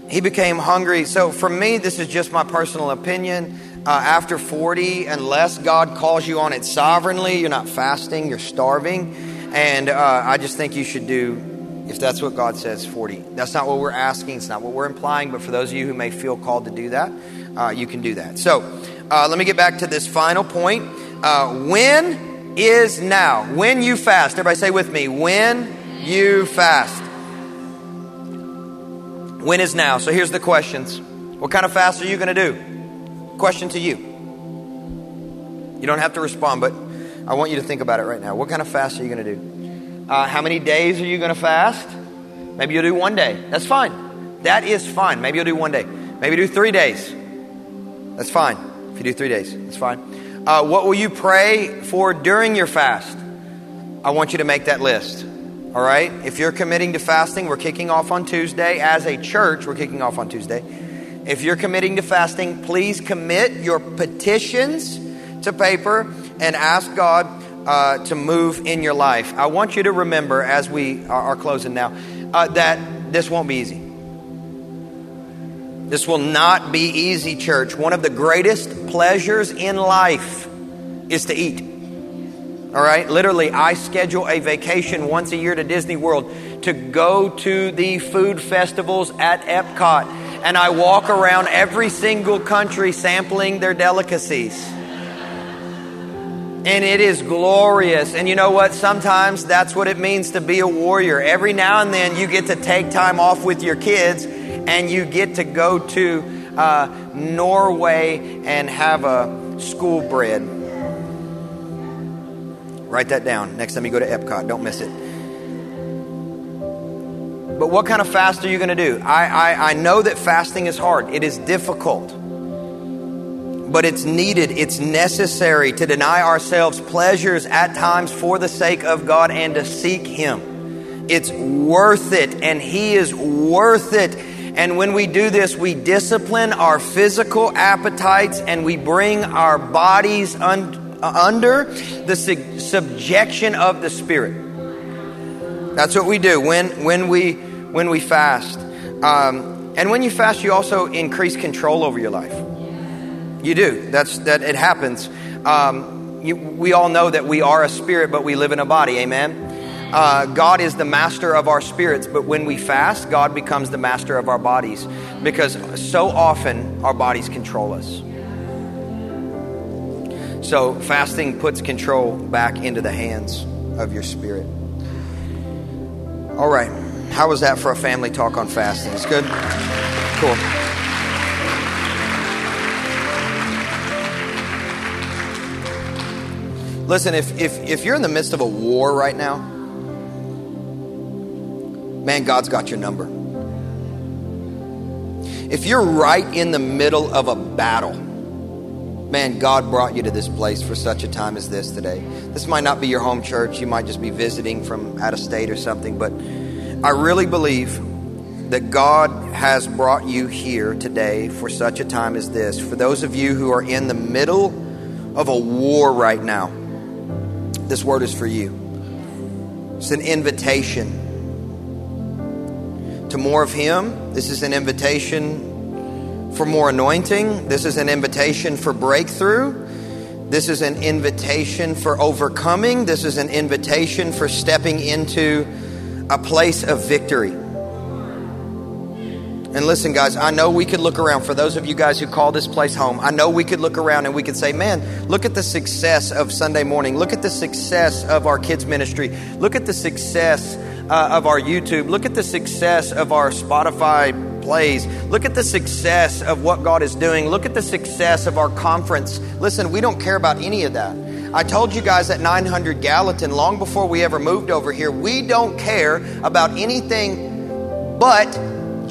he became hungry. So for me, this is just my personal opinion. Uh, after 40, unless God calls you on it sovereignly, you're not fasting, you're starving. And uh, I just think you should do if that's what God says, 40. That's not what we're asking, it's not what we're implying, but for those of you who may feel called to do that, uh, you can do that. So uh, let me get back to this final point. Uh, when is now? When you fast. Everybody say with me, when you fast. When is now? So here's the questions. What kind of fast are you going to do? Question to you. You don't have to respond, but I want you to think about it right now. What kind of fast are you going to do? Uh, how many days are you going to fast? Maybe you'll do one day. That's fine. That is fine. Maybe you'll do one day. Maybe do three days. That's fine. If you do three days, that's fine. Uh, what will you pray for during your fast? I want you to make that list. All right? If you're committing to fasting, we're kicking off on Tuesday. As a church, we're kicking off on Tuesday. If you're committing to fasting, please commit your petitions to paper and ask God uh, to move in your life. I want you to remember as we are, closing now uh, that this won't be easy. This will not be easy, church. One of the greatest pleasures in life is to eat. All right? Literally, I schedule a vacation once a year to Disney World to go to the food festivals at Epcot. And I walk around every single country sampling their delicacies. And it is glorious. And you know what? Sometimes that's what it means to be a warrior. Every now and then you get to take time off with your kids and you get to go to uh, Norway and have a school bread. Write that down. Next time you go to Epcot, don't miss it. But what kind of fast are you going to do? I, I, I know that fasting is hard, it is difficult but it's needed, it's necessary to deny ourselves pleasures at times for the sake of God and to seek Him. It's worth it, and He is worth it. And when we do this, we discipline our physical appetites and we bring our bodies un- under the su- subjection of the Spirit. That's what we do when, when, we, when we fast. Um, and when you fast, you also increase control over your life. You do. That's that. It happens. Um, you, we all know that we are a spirit, but we live in a body. Amen. Uh, God is the master of our spirits, but when we fast, God becomes the master of our bodies because so often our bodies control us. So, fasting puts control back into the hands of your spirit. All right. How was that for a family talk on fasting? It's good? Cool. Listen, if, if, if you're in the midst of a war right now, man, God's got your number. If you're right in the middle of a battle, man, God brought you to this place for such a time as this today. This might not be your home church, you might just be visiting from out of state or something, but I really believe that God has brought you here today for such a time as this. For those of you who are in the middle of a war right now, this word is for you. It's an invitation to more of Him. This is an invitation for more anointing. This is an invitation for breakthrough. This is an invitation for overcoming. This is an invitation for stepping into a place of victory. And listen, guys, I know we could look around. For those of you guys who call this place home, I know we could look around and we could say, man, look at the success of Sunday morning. Look at the success of our kids' ministry. Look at the success uh, of our YouTube. Look at the success of our Spotify plays. Look at the success of what God is doing. Look at the success of our conference. Listen, we don't care about any of that. I told you guys at 900 Gallatin, long before we ever moved over here, we don't care about anything but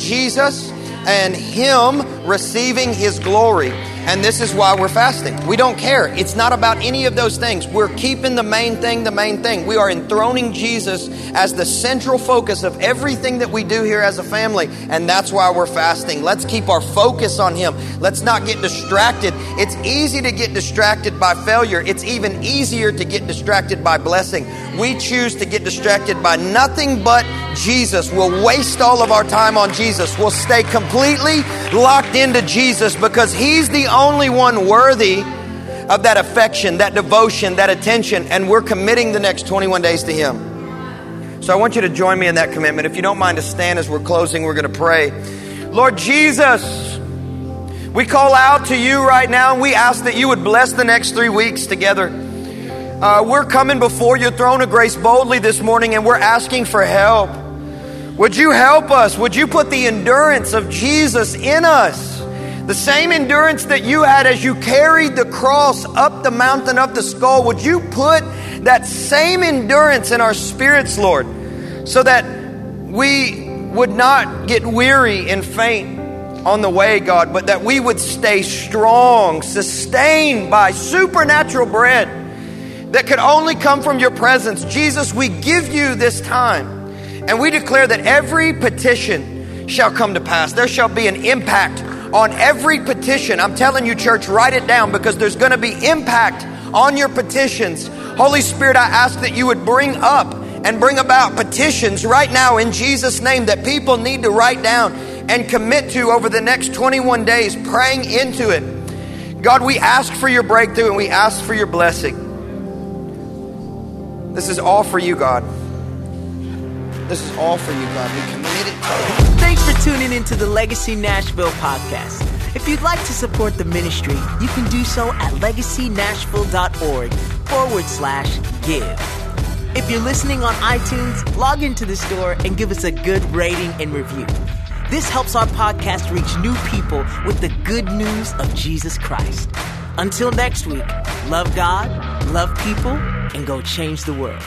Jesus and Him receiving His glory. And this is why we're fasting. We don't care. It's not about any of those things. We're keeping the main thing the main thing. We are enthroning Jesus as the central focus of everything that we do here as a family. And that's why we're fasting. Let's keep our focus on Him. Let's not get distracted. It's easy to get distracted by failure, it's even easier to get distracted by blessing. We choose to get distracted by nothing but Jesus. We'll waste all of our time on Jesus. We'll stay completely locked into Jesus because He's the only one worthy of that affection, that devotion, that attention, and we're committing the next 21 days to Him. So I want you to join me in that commitment. If you don't mind to stand as we're closing, we're going to pray. Lord Jesus, we call out to you right now and we ask that you would bless the next three weeks together. Uh, we're coming before your throne of grace boldly this morning and we're asking for help. Would you help us? Would you put the endurance of Jesus in us? The same endurance that you had as you carried the cross up the mountain of the skull, would you put that same endurance in our spirits, Lord, so that we would not get weary and faint on the way, God, but that we would stay strong, sustained by supernatural bread that could only come from your presence. Jesus, we give you this time and we declare that every petition shall come to pass. There shall be an impact on every petition. I'm telling you, church, write it down because there's going to be impact on your petitions. Holy Spirit, I ask that you would bring up and bring about petitions right now in Jesus' name that people need to write down and commit to over the next 21 days, praying into it. God, we ask for your breakthrough and we ask for your blessing. This is all for you, God. This is all for you, God. We commit it to you. Thanks for tuning into the Legacy Nashville podcast. If you'd like to support the ministry, you can do so at legacynashville.org forward slash give. If you're listening on iTunes, log into the store and give us a good rating and review. This helps our podcast reach new people with the good news of Jesus Christ. Until next week, love God, love people, and go change the world.